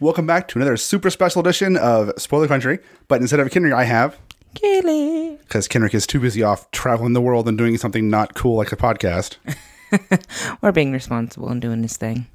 Welcome back to another super special edition of Spoiler Country. But instead of Kenric, I have Kaylee. because Kenric is too busy off traveling the world and doing something not cool like a podcast. We're being responsible and doing this thing.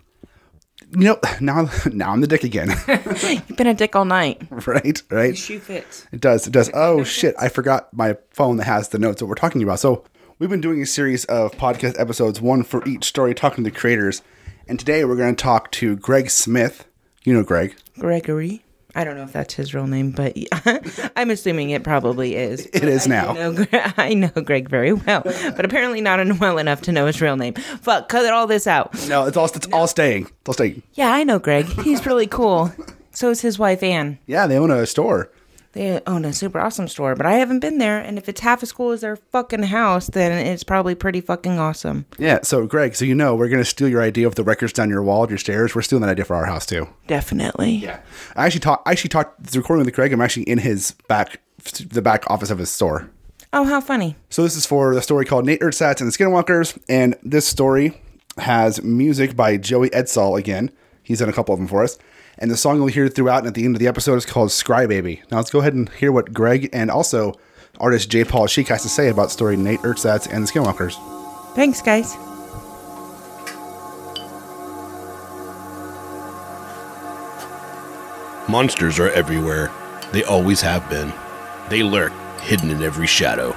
You know, now now I'm the dick again. You've been a dick all night. right, right. Shoe fits. It does. It does. Oh shit! I forgot my phone that has the notes that we're talking about. So we've been doing a series of podcast episodes, one for each story, talking to the creators. And today we're going to talk to Greg Smith. You know Greg. Gregory. I don't know if that's his real name, but I'm assuming it probably is. It is now. I know, Gre- I know Greg very well, but apparently not well enough to know his real name. Fuck, cut all this out. No, it's all it's all staying. It's all staying. Yeah, I know Greg. He's really cool. So is his wife Anne. Yeah, they own a store. They own a super awesome store, but I haven't been there. And if it's half as cool as their fucking house, then it's probably pretty fucking awesome. Yeah. So Greg, so you know we're going to steal your idea of the records down your wall, your stairs. We're stealing that idea for our house too. Definitely. Yeah. I actually talked. I actually talked recording with Craig. I'm actually in his back, the back office of his store. Oh, how funny. So this is for the story called Nate Ersatz and the Skinwalkers, and this story has music by Joey Edsall again. He's done a couple of them for us. And the song you'll hear throughout and at the end of the episode is called Scrybaby. Now let's go ahead and hear what Greg and also artist J. Paul Schiek has to say about story Nate Ersatz and the Skinwalkers. Thanks, guys. Monsters are everywhere. They always have been. They lurk, hidden in every shadow.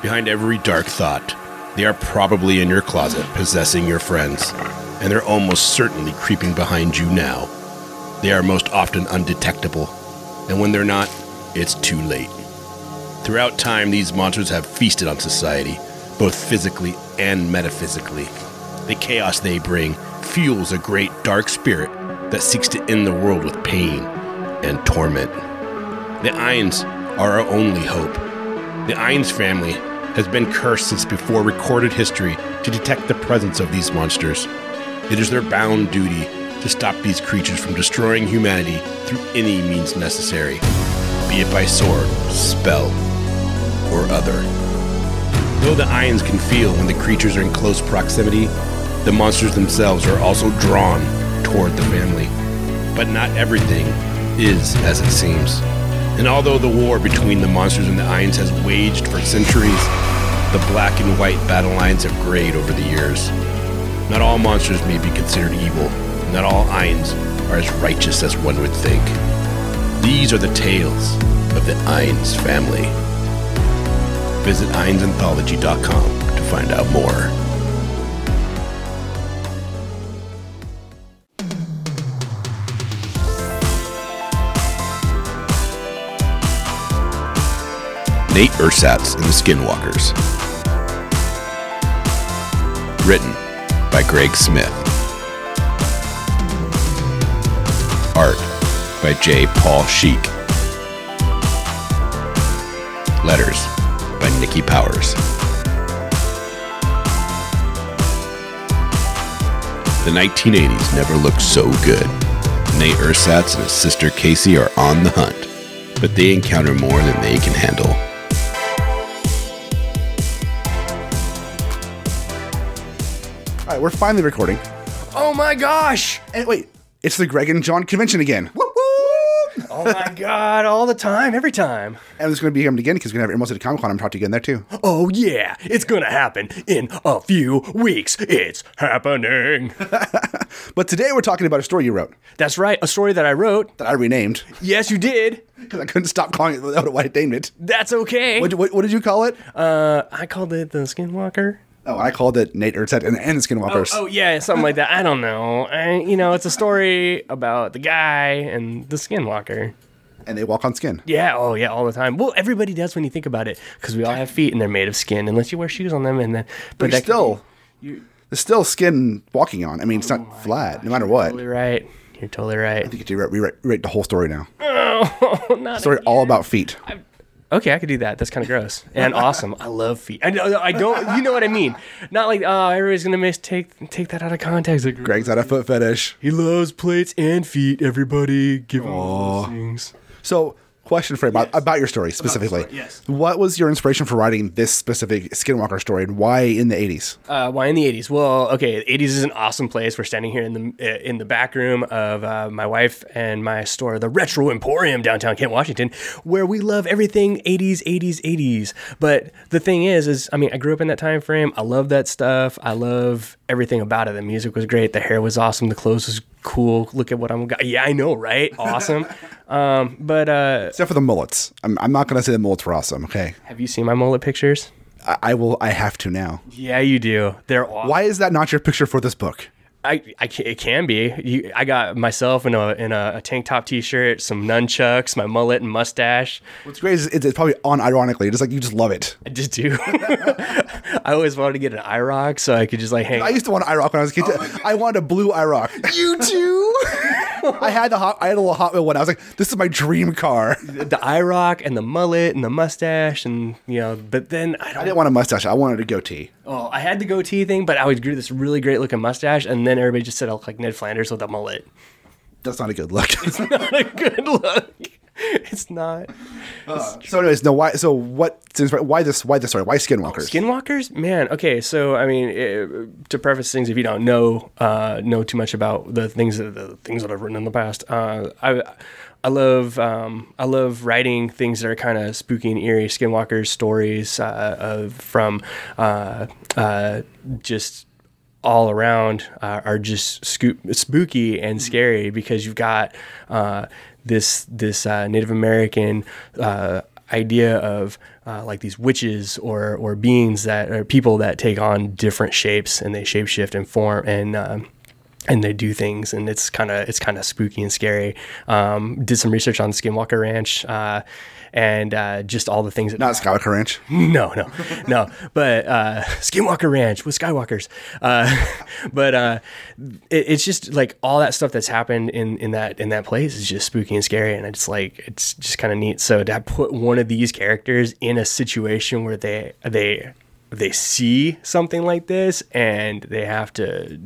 Behind every dark thought, they are probably in your closet, possessing your friends. And they're almost certainly creeping behind you now. They are most often undetectable. And when they're not, it's too late. Throughout time, these monsters have feasted on society, both physically and metaphysically. The chaos they bring fuels a great dark spirit that seeks to end the world with pain and torment. The Eynes are our only hope. The Eynes family has been cursed since before recorded history to detect the presence of these monsters. It is their bound duty to stop these creatures from destroying humanity through any means necessary, be it by sword, spell, or other. Though the Eynes can feel when the creatures are in close proximity, the monsters themselves are also drawn toward the family. But not everything is as it seems. And although the war between the monsters and the Eynes has waged for centuries, the black and white battle lines have grayed over the years. Not all monsters may be considered evil. Not all Eynes are as righteous as one would think. These are the tales of the Eynes family. Visit eynesanthology.com to find out more. Nate Ersatz and the Skinwalkers. Written by Greg Smith. By J. Paul Schiek. Letters by Nikki Powers. The 1980s never looked so good. Nate Ersatz and his sister Kaycey are on the hunt, but they encounter more than they can handle. All right, we're finally recording. Oh my gosh! And wait, it's the Greg and John convention again. Woo woo! Oh my god, all the time, every time. And it's going to be him again because we're going to have of the Comic Con. I'm talking to you again there too. Oh yeah, it's gonna happen in a few weeks. It's happening. But today we're talking about a story you wrote That's right, a story that I wrote. that I renamed Yes, you did. because I couldn't stop calling it without what I name it. That's okay. What, what, what did you call it? Uh, I called it the Skinwalker. Oh, I called it Nate Ersatz and, and the Skinwalkers. Oh, oh yeah, something like that. I don't know. I, you know, it's a story about the guy and the Skinwalker. And they walk on skin. Yeah. Oh yeah, all the time. Well, everybody does when you think about it, because we all have feet and they're made of skin, unless you wear shoes on them. And then, But could still, be- there's still skin walking on. I mean, it's not oh flat, no matter what. totally right. You're totally right. I think you to rewrite, rewrite, the whole story now. Oh, not Story all about feet. Okay, I could do that. That's kind of gross and awesome. I love feet. I, I don't. You know what I mean? Not like oh, everybody's gonna miss take take that out of context. Like, Greg's got a foot fetish. he loves plates and feet. Everybody give him all those things. So, question for you about, about your story specifically. story, yes. What was your inspiration for writing this specific Skinwalker story, and why in the '80s? Uh, why in the '80s? Well, okay, '80s is an awesome place. We're standing here in the uh, in the back room of uh, my wife and my store, the Retro Emporium, downtown Kent, Washington, where we love everything '80s, '80s, '80s. But the thing is, is I mean, I grew up in that time frame. I love that stuff. I love everything about it. The music was great. The hair was awesome. The clothes was cool. Look at what I'm got. Yeah, I know, right? Awesome. um, but uh, Except for the mullets. I'm, I'm not going to say the mullets were awesome. Okay, have you seen my mullet pictures? I, I will. I have to now. Yeah, you do. They're awesome. Why is that not your picture for this book? I, I it can be. You, I got myself in a in a, a tank top t-shirt, some nunchucks, my mullet and mustache. What's great is it's, it's probably unironically, just like you just love it. I just do. I always wanted to get an IROC so I could just like hang. I used to want an IROC when I was a kid. Oh I wanted a blue IROC. you too. I had the hot, I had a little Hot Wheel one. I was like, this is my dream car. the IROC and the mullet and the mustache and you know, but then I I don't. didn't want a mustache. I wanted a goatee. Oh, I had the goatee thing, but I would grew this really great looking mustache, and then everybody just said I look like Ned Flanders with a mullet. That's not a good look. It's not a good look. It's not. so, anyways, no. Why? So, what? Why this? Why this story? Why Skinwalkers? Skinwalkers, man. Okay, so I mean, it, to preface things, if you don't know uh, know too much about the things that the things that I've written in the past, uh, I I love um, I love writing things that are kind of spooky and eerie. Skinwalkers stories uh, of from uh, uh, just all around uh, are just scoop, spooky and scary because you've got uh, this this uh, Native American uh, idea of uh, like these witches or or beings that are people that take on different shapes and they shapeshift and form and um, and they do things and it's kind of it's kind of spooky and scary. Um, did some research on Skinwalker Ranch. Uh, and uh, just all the things that Not Skywalker Ranch. no, no, no. But uh, Skinwalker Ranch with Skywalkers. Uh, but uh, it, it's just like all that stuff that's happened in, in that in that place is just spooky and scary, and it's like it's just kind of neat. So to put one of these characters in a situation where they they they see something like this and they have to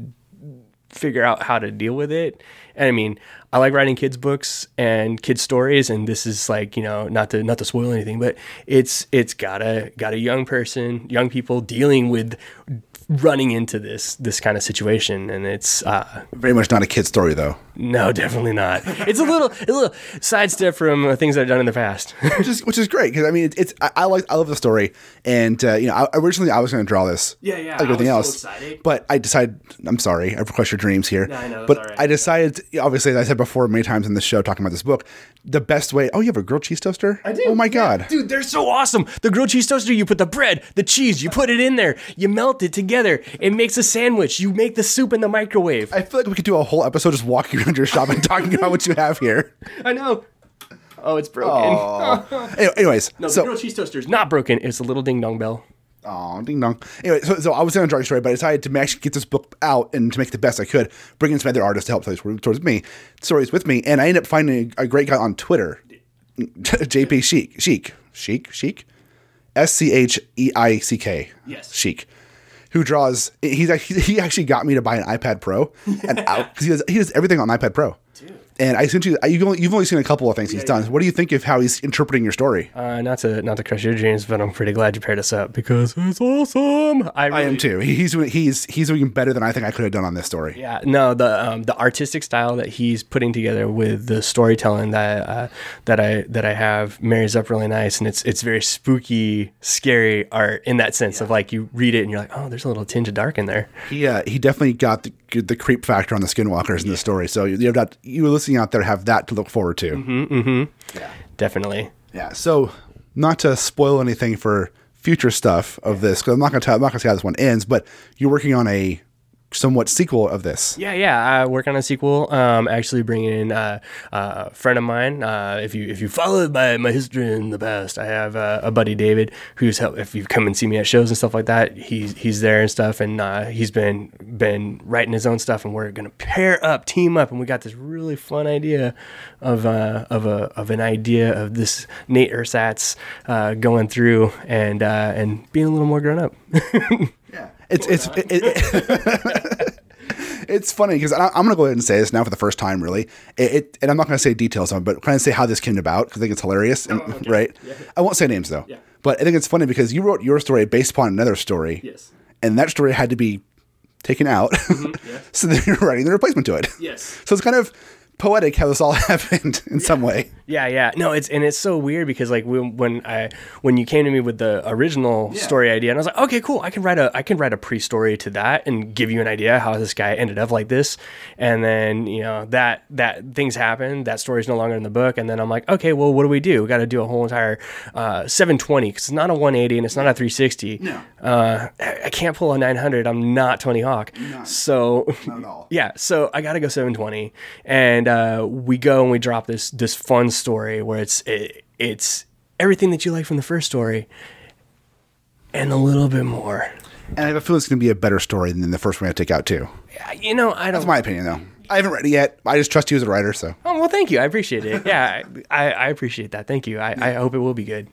figure out how to deal with it. And I mean, I like writing kids books and kids stories, and this is like you know not to not to spoil anything, but it's it's got a got a young person, young people dealing with running into this this kind of situation, and it's uh, Very much not a kid story though. No, definitely not. It's a little a little sidestep from uh, things that I've done in the past. which is which is great because I mean it, it's I, I like I love the story and uh, you know I, originally I was going to draw this Yeah, yeah, like I everything was so else excited. but I decided I'm sorry I've crushed your dreams here I know, but all right. I decided obviously as I said before many times in the show talking about this book the best way oh you have a grilled cheese toaster I do, oh my yeah. god dude, they're so awesome. The grilled cheese toaster, you put the bread, the cheese, you put it in there, you melt it together. It makes a sandwich. You make the soup in the microwave. I feel like we could do a whole episode just walking around your shop and talking about what you have here I know. Oh, it's broken. Anyway- anyways No, the so grilled cheese toaster is not broken. It's a little ding dong bell. Oh, ding dong. Anyway, so, so I was to draw your story, but I decided to actually get this book out and to make the best I could, bring in some other artists to help tell towards me, stories with me. And I ended up finding a, a great guy on Twitter, JP Sheik, Sheik, Sheik, Sheik, S C H E I C K. Yes. Chic. Who draws, he's he actually got me to buy an iPad Pro and out, because he does, he does everything on iPad Pro. And I sent you, you've only, you've only seen a couple of things he's done. What do you think of how he's interpreting your story? Uh, not to not to crush your dreams, but I'm pretty glad you paired us up because it's awesome. I, I am too. He's doing, he's he's doing better than I think I could have done on this story. Yeah, no, the um, the artistic style that he's putting together with the storytelling that uh, that I that I have marries up really nice, and it's it's very spooky, scary art in that sense of like you read it and you're like, oh, there's a little tinge of dark in there. He uh, he definitely got the the creep factor on the skinwalkers in the story. So you have that you listening out there have that to look forward to. Mm-hmm. Definitely. Yeah. So not to spoil anything for future stuff of this because I'm not gonna tell I'm not gonna say how this one ends, but you're working on a somewhat sequel of this. Yeah, yeah. I work on a sequel. Um, actually bringing in uh, uh, a friend of mine. Uh, if you if you followed my, my history in the past, I have uh, a buddy David who's helped. If you come and see me at shows and stuff like that, he's he's there and stuff, and uh, he's been been writing his own stuff, and we're gonna pair up, team up, and we got this really fun idea of uh, of a of an idea of this Nate Ersatz uh, going through and uh, and being a little more grown up. Yeah. It's it's it, it, it's funny because I'm going to go ahead and say this now for the first time, really. It, it and I'm not going to say details on, it, but kind of say how this came about because I think it's hilarious, oh, and, right? I won't say names though. Yeah. But I think it's funny because you wrote your story based upon another story, Yes. and that story had to be taken out, mm-hmm. so then you're writing the replacement to it. Yes. So it's kind of poetic how this all happened in some way. Yeah, yeah. No, it's and it's so weird because like when, when I when you came to me with the original story idea, and I was like, okay, cool. I can write a I can write a pre story to that and give you an idea how this guy ended up like this. And then you know that that things happen. That story's no longer in the book. And then I'm like, okay, well, what do we do? We got to do a whole entire uh, 720 because it's not a 180 and it's not a 360. No. Uh, I can't pull a 900. I'm not Tony Hawk. Not, So at all. yeah, so I got to go 720, and uh, we go and we drop this this fun story where it's it, it's everything that you like from the first story, and a little bit more. And I have a feeling it's going to be a better story than the first one I take out too. Yeah, You know, I don't. That's my opinion, though. I haven't read it yet. I just trust you as a writer, so. oh well, thank you. I appreciate it. Yeah, I, I appreciate that. Thank you. I, I hope it will be good.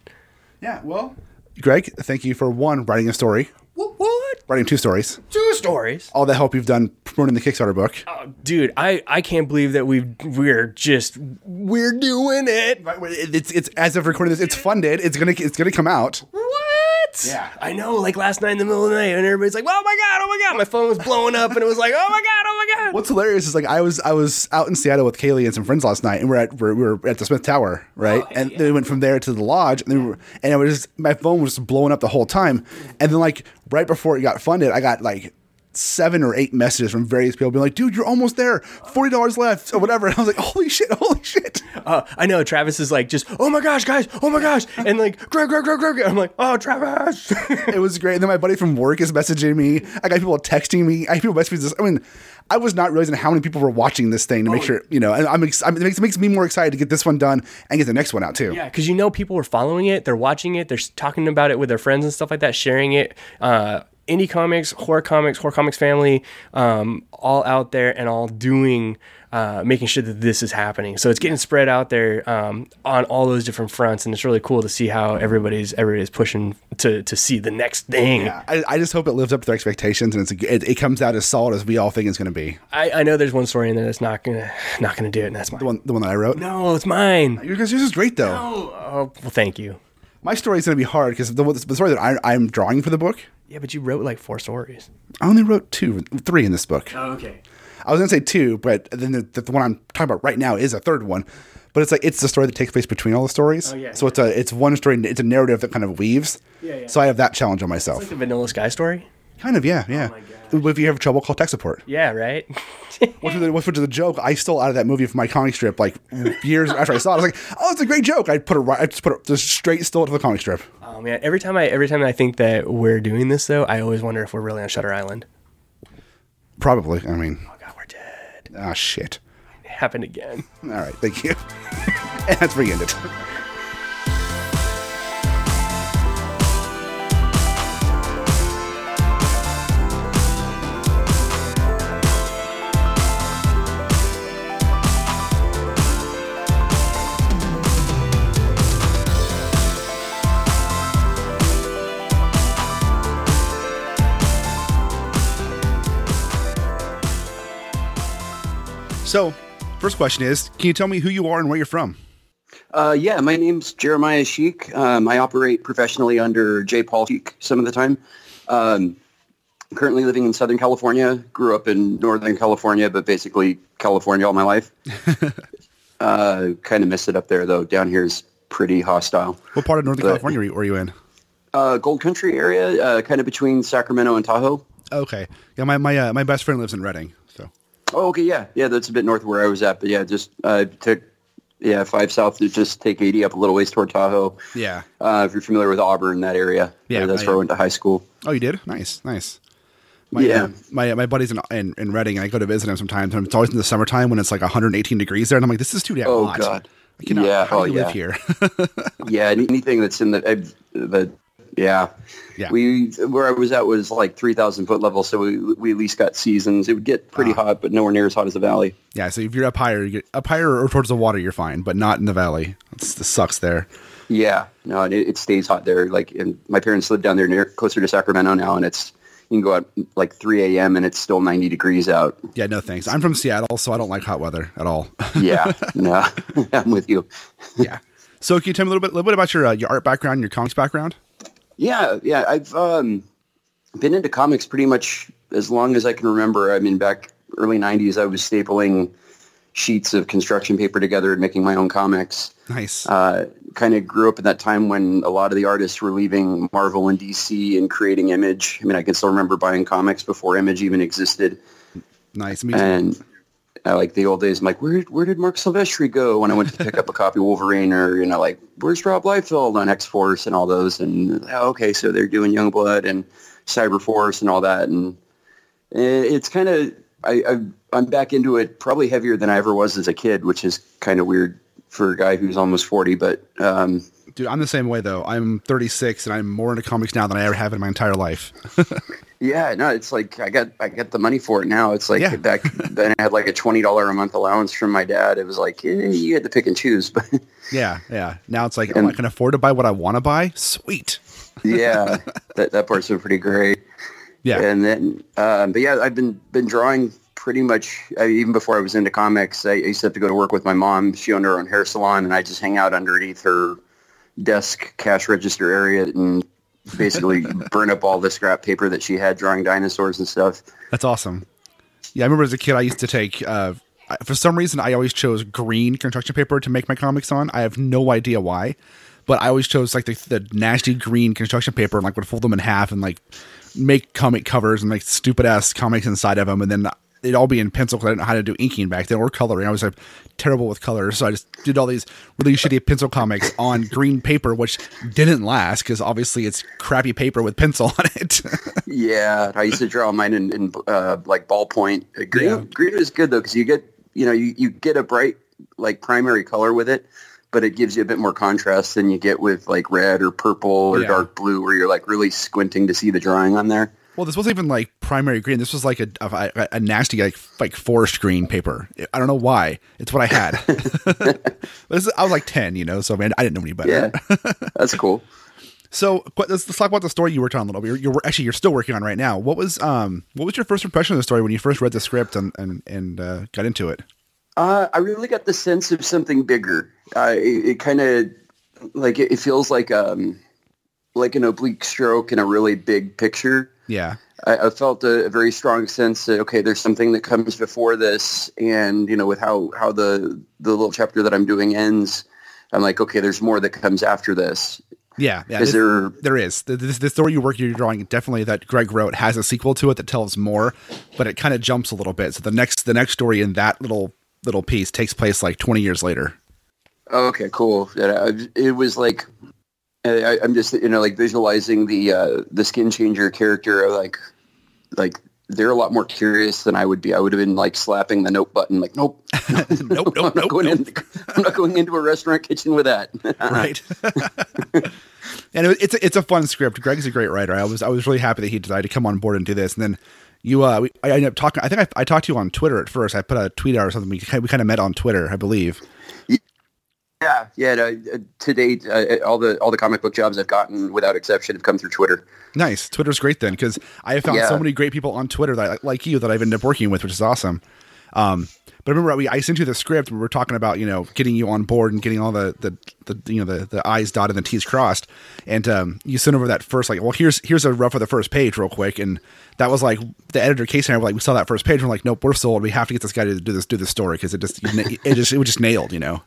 Yeah, well. Greg, thank you for one, writing a story, What? What? writing two stories, Two stories. all the help you've done promoting the Kickstarter book. Oh, dude, I, I can't believe that we we're just we're doing it. It's it's as of recording this, it's funded. It's gonna it's gonna come out. What? Yeah. I know. Like last night in the middle of the night, and everybody's like, "Oh my god! Oh my god!" My phone was blowing up, and it was like, "Oh my god! Oh my god!" What's hilarious is like I was I was out in Seattle with Kaylee and some friends last night, and we're at we're, we were at the Smith Tower, right? Oh, and then we went from there to the lodge, and then we were, and it was just, my phone was blowing up the whole time, and then like right before it got funded, I got like seven or eight messages from various people being like, "Dude, you're almost there, forty dollars left, or whatever." And I was like, "Holy shit! Holy shit!" Uh, I know. Travis is like, just, "Oh my gosh, guys! Oh my gosh!" And like, Greg, Greg, Greg, Greg. I'm like, "Oh, Travis." it was great. And then my buddy from work is messaging me. I got people texting me. I got people messaging this. I mean, I was not realizing how many people were watching this thing to make sure, you know, and I'm, ex- I mean, it makes, it makes me more excited to get this one done and get the next one out too. yeah, because you know people are following it. They're watching it. They're talking about it with their friends and stuff like that, sharing it. Uh, indie comics, horror comics, horror comics family, um, all out there and all doing, uh, making sure that this is happening. So it's getting spread out there um, on all those different fronts, and it's really cool to see how everybody's everybody's pushing to to see the next thing. I, I just hope it lives up to their expectations and it's a, it, it comes out as solid as we all think it's going to be. I, I know there's one story in there that's not gonna not gonna do it, and that's mine. The one, the one that I wrote. No, it's mine. Yours, yours is great though. Oh, oh, well, thank you. My story is going to be hard because the, the story that I, I'm drawing for the book, Yeah, but you wrote like four stories. I only wrote two, three in this book. Oh, okay. I was going to say two, but then the, the, the one I'm talking about right now is a third one. But it's like it's the story that takes place between all the stories. Oh, yeah, so it's a it's one story. It's a narrative that kind of weaves. Yeah, yeah. So I have that challenge on myself. Like the Vanilla Sky story. Kind of, yeah, yeah. if you have trouble, call tech support. Yeah, right. Which was, the, was the joke I stole out of that movie from my comic strip like years after I saw it. I was like, oh, it's a great joke. I put it right. I just put it just straight stole it to the comic strip. oh man, every time I every time I think that we're doing this though, I always wonder if we're really on Shutter Island. Probably. I mean, Oh god, we're dead. ah, shit. It happened again. All right, thank you. and that's where you end it. So, first question is, can you tell me who you are and where you're from? Uh, yeah, my name's Jeremiah Schiek. Um, I operate professionally under J. Paul Schiek some of the time. Um, currently living in Southern California. Grew up in Northern California, but basically California all my life. uh, kind of miss it up there, though. Down here is pretty hostile. What part of Northern But- California were you, in? Uh, Gold Country area, uh, kind of between Sacramento and Tahoe. Okay. Yeah, my my uh, my best friend lives in Redding. So Oh, okay, yeah, yeah, that's a bit north of where I was at, but yeah, just uh, took yeah five south to just take eighty up a little ways toward Tahoe. yeah. Uh, if you're familiar with Auburn, that area, Yeah, that's I where I went to high school. Oh, you did? Nice, nice. My, Yeah. uh, my my buddy's in, in in Redding, and I go to visit him sometimes. And it's always in the summertime when it's like 118 degrees there, and I'm like, this is too damn hot. Oh, hot. God. I cannot, Yeah, How do oh, you live yeah. here? Yeah, anything that's in the uh, the yeah. Yeah. We where I was at was like three thousand foot level, so we we at least got seasons. It would get pretty Ah. hot, but nowhere near as hot as the valley. yeah. So if you're up higher, you get up higher or towards the water, you're fine, but not in the valley. It's, this sucks there. Yeah, no, and it, it stays hot there. Like, and my parents live down there near closer to Sacramento now, and it's You can go out like 3 a.m. and it's still 90 degrees out. Yeah, no thanks. I'm from Seattle, so I don't like hot weather at all. Yeah, no, I'm with you. yeah. So can you tell me a little bit, a little bit about your uh, your art background, your comics background? Yeah, yeah. I've um, been into comics pretty much as long as I can remember. I mean, back early '90s, I was stapling sheets of construction paper together and making my own comics. Nice. Uh, kind of grew up at that time when a lot of the artists were leaving Marvel and DC and creating Image. I mean, I can still remember buying comics before Image even existed. nice. Me. And I like the old days. I'm like, where where did Marc Silvestri go when I went to pick up a copy of Wolverine? Or you know, like, where's Rob Liefeld on X Force and all those? And oh, okay, so they're doing Youngblood and Cyber Force and all that. And it's kind of I, I I'm back into it probably heavier than I ever was as a kid, which is kind of weird for a guy who's almost 40. But um, Dude, I'm the same way though. I'm 36 and I'm more into comics now than I ever have in my entire life. Yeah, no, it's like I got I got the money for it now. It's like Yeah. back then I had like a twenty dollar a month allowance from my dad. It was like eh, you had to pick and choose, but yeah, yeah. Now it's like, oh, I can afford to buy what I want to buy. Sweet. yeah, that that part's been pretty great. Yeah. And then, um, but yeah, I've been been drawing pretty much uh, even before I was into comics. I, I used to have to go to work with my mom. She owned her own hair salon, and I just hang out underneath her desk cash register area and basically burn up all the scrap paper that she had drawing dinosaurs and stuff. That's awesome. Yeah, I remember as a kid, I used to take. Uh, for some reason, I always chose green construction paper to make my comics on. I have no idea why, but I always chose like the, the nasty green construction paper and like would fold them in half and like make comic covers and make stupid ass comics inside of them, and then it'd all be in pencil because I didn't know how to do inking back then or coloring. I was like terrible with colors, so I just did all these really shitty pencil comics on green paper, which didn't last because obviously it's crappy paper with pencil on it. Yeah, I used to draw mine in, in uh, like ballpoint. Uh, Green, Yeah. green is good though because you get you know you, you get a bright like primary color with it, but it gives you a bit more contrast than you get with like red or purple or Yeah. dark blue, where you're like really squinting to see the drawing on there. Well, this wasn't even like primary green. This was like a a, a nasty like like forest green paper. I don't know why. It's what I had. is, I was like ten, you know, so man, I didn't know any better. Yeah, that's cool. So let's, let's talk about the story you worked on a little bit. You're, you're actually you're still working on right now. What was um what was your first impression of the story when you first read the script and and and uh, got into it? Uh, I really got the sense of something bigger. Uh, it it kind of like it, it feels like um like an oblique stroke in a really big picture. Yeah, I, I felt a, a very strong sense that okay, there's something that comes before this, and you know, with how how the the little chapter that I'm doing ends, I'm like, okay, there's more that comes after this. yeah, yeah. Is this- there? there is the story you work you're drawing definitely that Greg wrote has a sequel to it that tells more, but it kind of jumps a little bit. So the next the next story in that little little piece takes place like 20 years later. Okay, cool. Yeah, It was like I, I'm just you know like visualizing the uh, the skin changer character like like they're a lot more curious than I would be. I would have been like slapping the nope button, like nope, Nope, nope, I'm not nope, going nope. in. I'm not going into a restaurant kitchen with that. right? and it, it's a, it's a fun script. Greg's a great writer. I was I was really happy that he decided to come on board and do this. And then you, uh, we, I ended up talking. I think I, I talked to you on Twitter at first. I put a tweet out or something. We we kind of met on Twitter, I believe. Yeah, yeah. no, uh, to date, uh, all the all the comic book jobs I've gotten, without exception, have come through Twitter. Nice. Twitter's great then because I have found so many great people on Twitter that I, like you that I've ended up working with, which is awesome. Um, but remember, we I sent you the script. We were talking about you know getting you on board and getting all the the, the you know the, the I's dotted and the T's crossed. And um, you sent over that first like, well, here's here's a rough of the first page real quick. And that was like the editor case and I were like, we saw that first page. And we're like, nope, we're sold. We have to get this guy to do this do this story because it just it just it was just nailed, you know.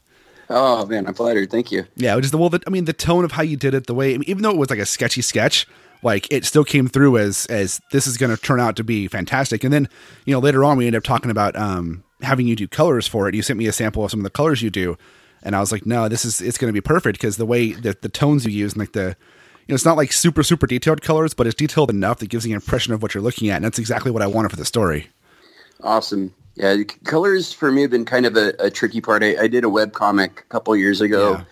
Oh man, I'm flattered. Thank you. Yeah, which is the well. The, I mean, the tone of how you did it, the way, I mean, even though it was like a sketchy sketch, like it still came through as as this is going to turn out to be fantastic. And then you know later on we ended up talking about um having you do colors for it. You sent me a sample of some of the colors you do, and I was like, no, this is it's going to be perfect because the way that the tones you use and like the you know it's not like super super detailed colors, but it's detailed enough that gives you an impression of what you're looking at, and that's exactly what I wanted for the story. Awesome. Yeah, colors for me have been kind of a, a tricky part. I, I did a web comic a couple years ago, Yeah.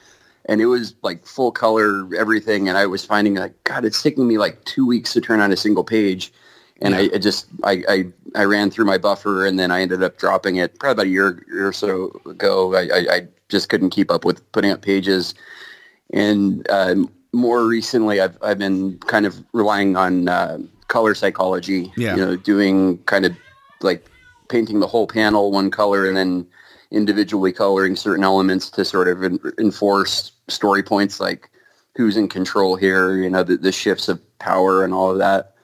and it was like full color everything, and I was finding like, God, it's taking me like two weeks to turn on a single page, and I, I just I, I I ran through my buffer, and then I ended up dropping it probably about a year, year or so ago. I, I, I just couldn't keep up with putting up pages, and um, more recently, I've I've been kind of relying on uh, color psychology. Yeah. You know, doing kind of like painting the whole panel one color and then individually coloring certain elements to sort of en- enforce story points like who's in control here, you know, the, the shifts of power and all of that.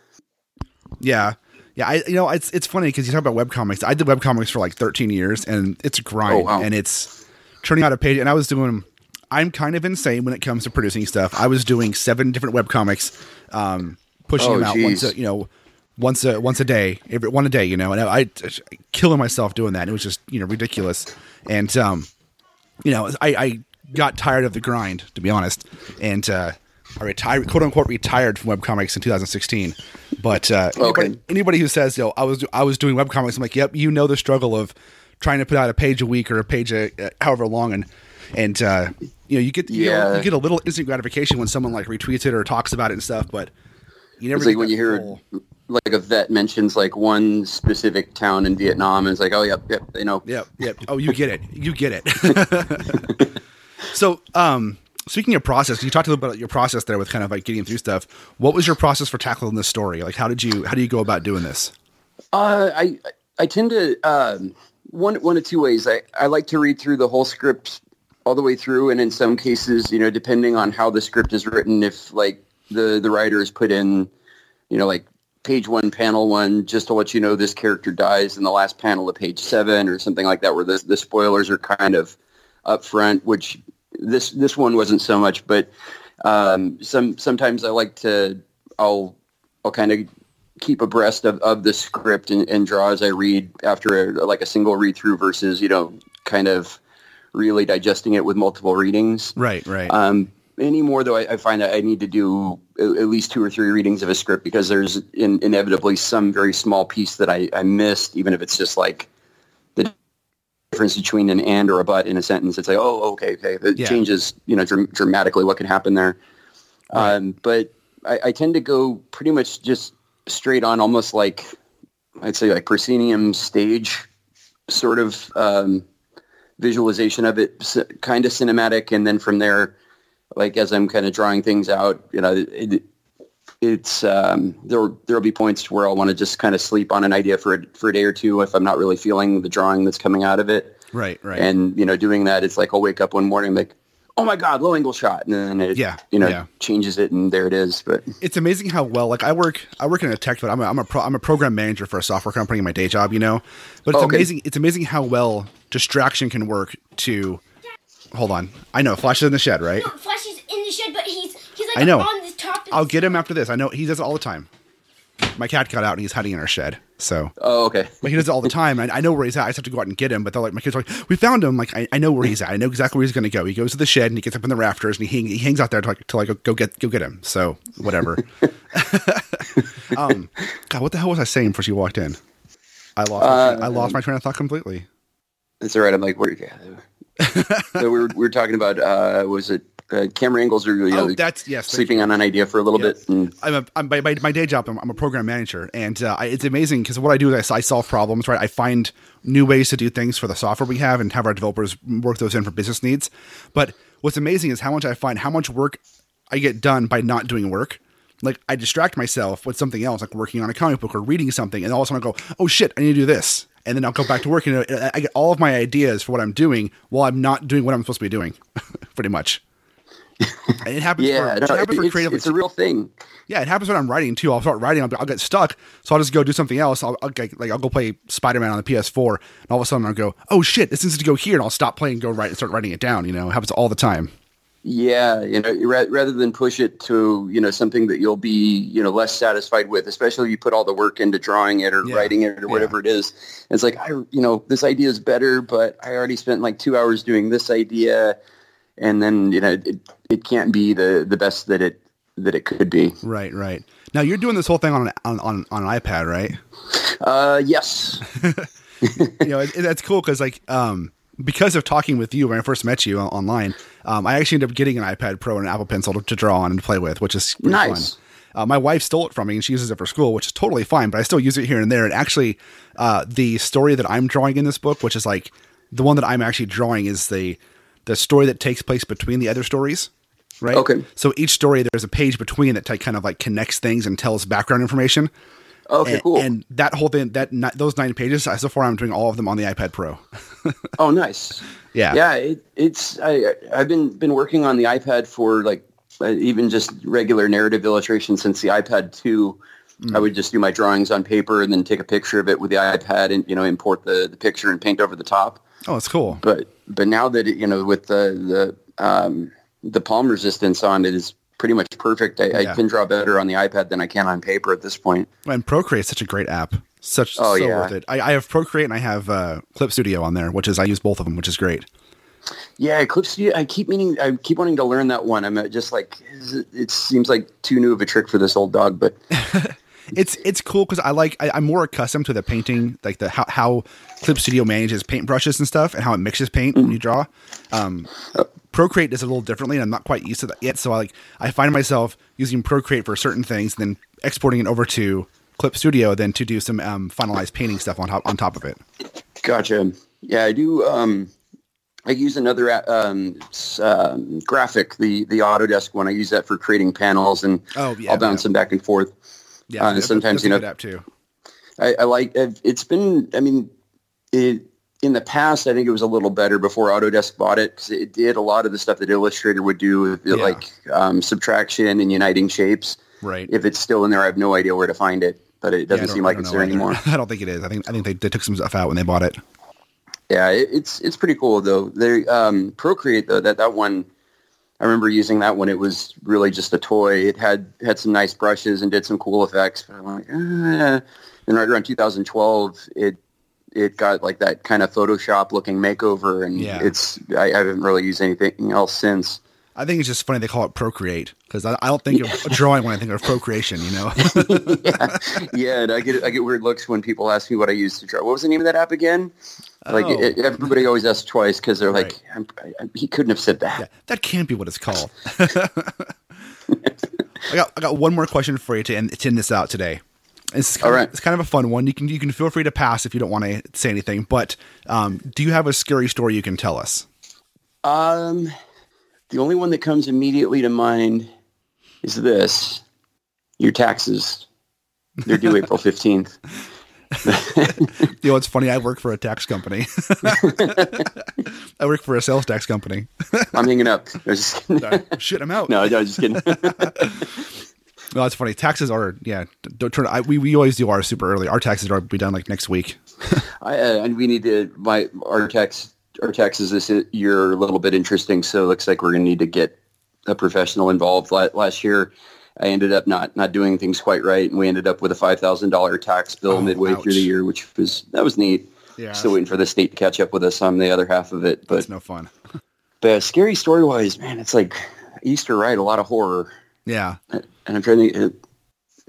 Yeah. Yeah, I you know it's it's funny because you talk about webcomics. I did webcomics for like 13 years, and it's a grind, Oh, wow. and it's turning out a page. And I was doing. I'm kind of insane when it comes to producing stuff. I was doing seven different webcomics, um, pushing Oh, them out once a you know once a once a day, every one a day. You know, and I, I killing myself doing that. It was just you know ridiculous, and um, you know I, I got tired of the grind to be honest, and uh, I retired, quote unquote, retired from webcomics in 2016. But uh, Okay. anybody, anybody who says, "Yo, I was I was doing webcomics," I'm like, "Yep, you know the struggle of trying to put out a page a week or a page a, uh, however long," and and uh, you know you get you, know, Yeah. you get a little instant gratification when someone like retweets it or talks about it and stuff, but you never It's like when you hear full- like a vet mentions like one specific town in Vietnam and it's like, oh, yep, yep, you know. Yep, yep. Oh, you get it. You get it. so, um, speaking of process, you talked a little bit about your process there with kind of like getting through stuff. What was your process for tackling this story? Like, how did you how do you go about doing this? Uh, I I tend to um, one one of two ways. I, I like to read through the whole script all the way through, and in some cases, you know, depending on how the script is written, if like the the writer has put in, you know, like page one, panel one, just to let you know this character dies in the last panel of page seven, or something like that, where the the spoilers are kind of up front. Which this this one wasn't so much, but um, some sometimes I like to I'll I'll kind of keep abreast of, of the script and, and draw as I read after a, like a single read through versus you know kind of really digesting it with multiple readings. Right, right. Um, anymore though, I, I find that I need to do at least two or three readings of a script because there's in, inevitably some very small piece that I, I missed, even if it's just like the difference between an and or a but in a sentence. It's like, oh, okay, okay, it Yeah. changes, you know, dram- dramatically what can happen there. Um, but I, I tend to go pretty much just straight on, almost like I'd say like proscenium stage sort of um, visualization of it, kind of cinematic, and then from there, like as I'm kind of drawing things out, you know, it, it's um, there. There'll be points where I'll want to just kind of sleep on an idea for a, for a day or two if I'm not really feeling the drawing that's coming out of it. right, right. And you know, doing that, it's like I'll wake up one morning like, oh my god, low angle shot, and then it Yeah, you know yeah. changes it, and there it is. But it's amazing how well like I work I work in a tech but I'm a, I'm a pro, I'm a program manager for a software company in my day job you know but it's Okay. amazing it's amazing how well distraction can work to hold on I know Flash is in the shed right No, Flash is in the shed, but he's he's like I know. on the top. Of I'll the get him after this I know he does it all the time my cat got out and he's hiding in our shed so oh, okay. but he does it all the time and I know where he's at I just have to go out and get him but they're like my kids are like we found him like I, I know where he's at I know exactly where he's going to go he goes to the shed and he gets up in the rafters and he, hang, he hangs out there till, I- till I go, go get go get him so whatever um, God, what the hell was I saying before she walked in? I lost. my train, I lost my train of thought completely. That's all right. I'm like, where? So we were, we were talking about uh, was it uh, camera angles or you know, Oh, that's- yes, sleeping on an idea for a little Yes. bit. And, I'm a I'm, by, by my day job. I'm, I'm a program manager, and uh, I, it's amazing because what I do is I, I solve problems. Right, I find new ways to do things for the software we have, and have our developers work those in for business needs. But what's amazing is how much I find how much work I get done by not doing work. Like I distract myself with something else, like working on a comic book or reading something, and all of a sudden I go, "Oh shit, I need to do this," and then I'll go back to work, and I get all of my ideas for what I'm doing while I'm not doing what I'm supposed to be doing, pretty much. And it happens. yeah, for, no, it happens for creative. it's a real thing. Yeah, it happens when I'm writing too. I'll start writing, I'll, I'll get stuck, so I'll just go do something else. I'll, I'll get, like I'll go play Spider Man on the PS4, and all of a sudden I'll go, "Oh shit, this needs to go here," and I'll stop playing, and go write, and start writing it down. You know, it happens all the time. Yeah, you know, ra- rather than push it to you know something that you'll be you know less satisfied with, especially if you put all the work into drawing it or Yeah, writing it or whatever it is. It's like I, you know, this idea is better, but I already spent like two hours doing this idea, and then you know it, it can't be the the best that it that it could be. Right, right. Now you're doing this whole thing on an, on, on, on an iPad, right? Uh, yes. you know, it, it- that's cool because like um because of talking with you when I first met you online, um, I actually ended up getting an iPad Pro and an Apple Pencil to, to draw on and play with, which is Nice. fun. Uh, my wife stole it from me and she uses it for school, which is totally fine, but I still use it here and there. And actually, uh, the story that I'm drawing in this book, which is like the one that I'm actually drawing, is the the story that takes place between the other stories. right? Okay. So each story, there's a page between that kind of like connects things and tells background information. Okay, and, cool. and that whole thing, that those nine pages, so far I'm doing all of them on the iPad Pro. oh, nice. Yeah. Yeah, it, it's I I've been been working on the iPad for like uh, even just regular narrative illustration since the iPad 2. I would just do my drawings on paper and then take a picture of it with the iPad and you know import the, the picture and paint over the top. Oh, it's cool. But but now that it, you know with the the um, the palm resistance on it is pretty much perfect. I, Yeah. I can draw better on the iPad than I can on paper at this point. And Procreate is such a great app. Such Oh, so yeah. worth it. I, I have Procreate and I have uh, Clip Studio on there, which is I use both of them, which is great. Yeah, Clip Studio. I keep meaning, I keep wanting to learn that one. I'm just like, it seems like too new of a trick for this old dog. But It's it's cool because I like I, I'm more accustomed to the painting, like the how, how Clip Studio manages paintbrushes and stuff, and how it mixes paint when you draw. Um, Procreate does it a little differently, and I'm not quite used to that yet. So I like I find myself using Procreate for certain things, then exporting it over to Clip Studio, then to do some um, finalized painting stuff on top on top of it. gotcha. Yeah, I do. Um, I use another um, um, graphic, the the Autodesk one. I use that for creating panels, and Oh, yeah, I'll bounce yeah. them back and forth. Yeah, Uh, that's- sometimes, that's you know- app too. I, I like. I've- It's been. I mean, it in the past. I think it was a little better before Autodesk bought it because it did a lot of the stuff that Illustrator would do, Yeah. like um, subtraction and uniting shapes. Right. If it's still in there, I have no idea where to find it, but it doesn't don't- seem like it's there either. anymore. I don't think it is. I think I think they, they took some stuff out when they bought it. Yeah, it, it's it's pretty cool though. They um, Procreate though that that one. I remember using that when It was really just a toy. It had had some nice brushes and did some cool effects. But I'm like, eh. and right around 2012, it it got like that kind of Photoshop looking makeover, and Yeah. it's I, I haven't really used anything else since. I think it's just funny they call it Procreate because I, I don't think of drawing when I think of procreation. You know. yeah, yeah. And I get I get weird looks when people ask me what I use to draw. What was the name of that app again? Like Oh. it, everybody always asks twice because they're like, Right. I, I- he couldn't have said that. Yeah, that can't be what it's called. I got I got one more question for you to end, to end this out today. It's kind All of. It's kind of a fun one. You can you can feel free to pass if you don't want to say anything. But um, do you have a scary story you can tell us? Um, the only one that comes immediately to mind is this: your taxes. They're due April fifteenth. You know, it's funny. I work for a tax company. I work for a sales tax company. I'm hanging up. I was just kidding. Shit, I'm out. no, I was just kidding. No, that's funny. Taxes are yeah. Don't turn. I, we we always do ours super early. Our taxes are be done like next week. I, uh, and we need to. My our tax our taxes this year are a little bit interesting. So it looks like we're going to need to get a professional involved. Last year, I ended up not not doing things quite right, and we ended up with a five thousand dollar tax bill Oh, midway ouch. through the year, which was that was neat. Yeah. Still waiting for the state to catch up with us on the other half of it, but It's no fun. But scary story wise, man, it's like Easter, right? A lot of horror, Yeah. and I'm trying to, uh,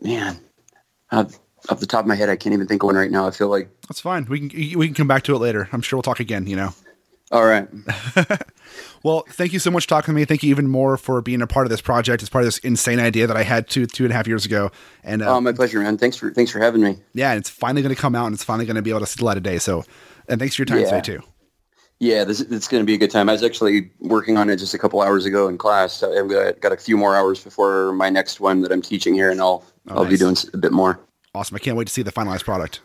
man, off, off the top of my head, I can't even think of one right now. I feel like, That's fine. We can we can come back to it later. I'm sure we'll talk again. You know. All right, Well, thank you so much for talking to me. Thank you even more for being a part of this project. It's part of this insane idea that I had two two and a half years ago. And uh, oh, my pleasure, man. Thanks for thanks for having me. yeah, and it's finally going to come out, and it's finally going to be able to see the light of day. So, and thanks for your time Yeah. today too. Yeah, this it's going to be a good time. I was actually working on it just a couple hours ago in class. So I've got, got a few more hours before my next one that I'm teaching here, and I'll I'll be doing a bit more. Awesome. I can't wait to see the finalized product.